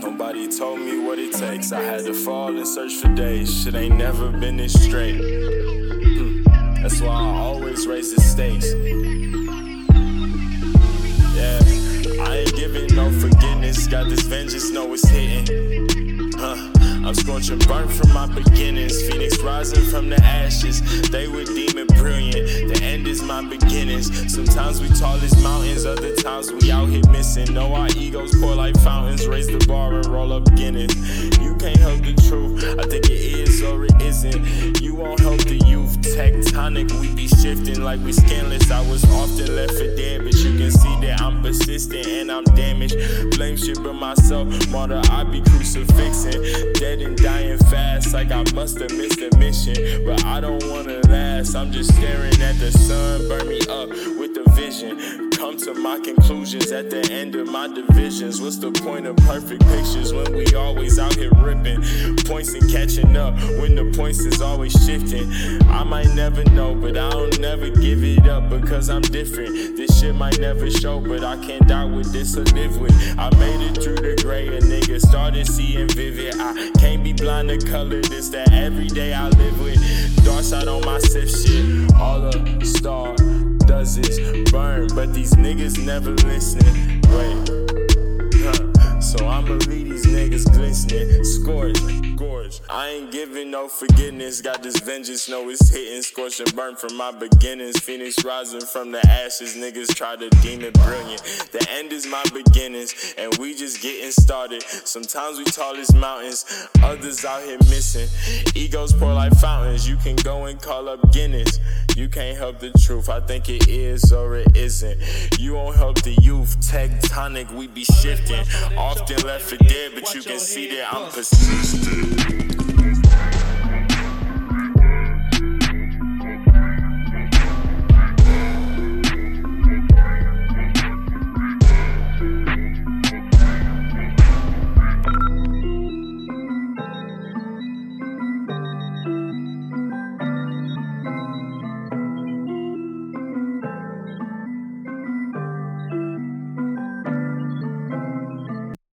Nobody told me what it takes. I had to fall and search for days. Shit ain't never been this straight. Hmm. That's why I always raise the stakes. Yeah, I ain't giving no forgiveness. Got this vengeance, know it's hitting. Huh. I'm scorching burnt from my beginnings. Phoenix rising from the ashes. They deem it brilliant. Is my beginnings. Sometimes we tall as mountains, other times we out here missing. Know our egos pour like fountains. Raise the bar and roll up Guinness. You can't help the truth. I think it is or it isn't. You won't help the youth. Tectonic, we be shifting like we scanless. I was often left for dead, but you And I'm damaged. Blame shit but myself. Martyr, I be crucifixing. Dead and dying fast, like I must have missed a mission. But I don't wanna last, I'm just staring at the sun, burn me up with the vision. Come to my conclusions at the end of my divisions. What's the point of perfect pictures when we always out here ripping? Points and catching up when the points is always shifting. I might never know, but I don't never give it up because I'm different. This shit might never show, but I can't die with this or live with. I made it through the gray, a nigga started seeing vivid. I can't be blind to color, this that every day I live with. Dark side on my Sith shit, all the star does is burn, but these niggas never listening. Wait, huh. so I'ma leave these niggas glistening, scorched. I ain't giving no forgiveness. Got this vengeance, know it's hitting, scorched and burnt from my beginnings. Phoenix rising from the ashes, niggas try to deem it brilliant. The end is my beginnings, and we just getting started. Sometimes we tall as mountains, others out here missing. Egos pour like fountains, you can go and call up Guinness. You can't help the truth, I think it is or it isn't. You won't help the youth, tectonic, we be shifting. Often left for dead, but you can see that I'm persistent.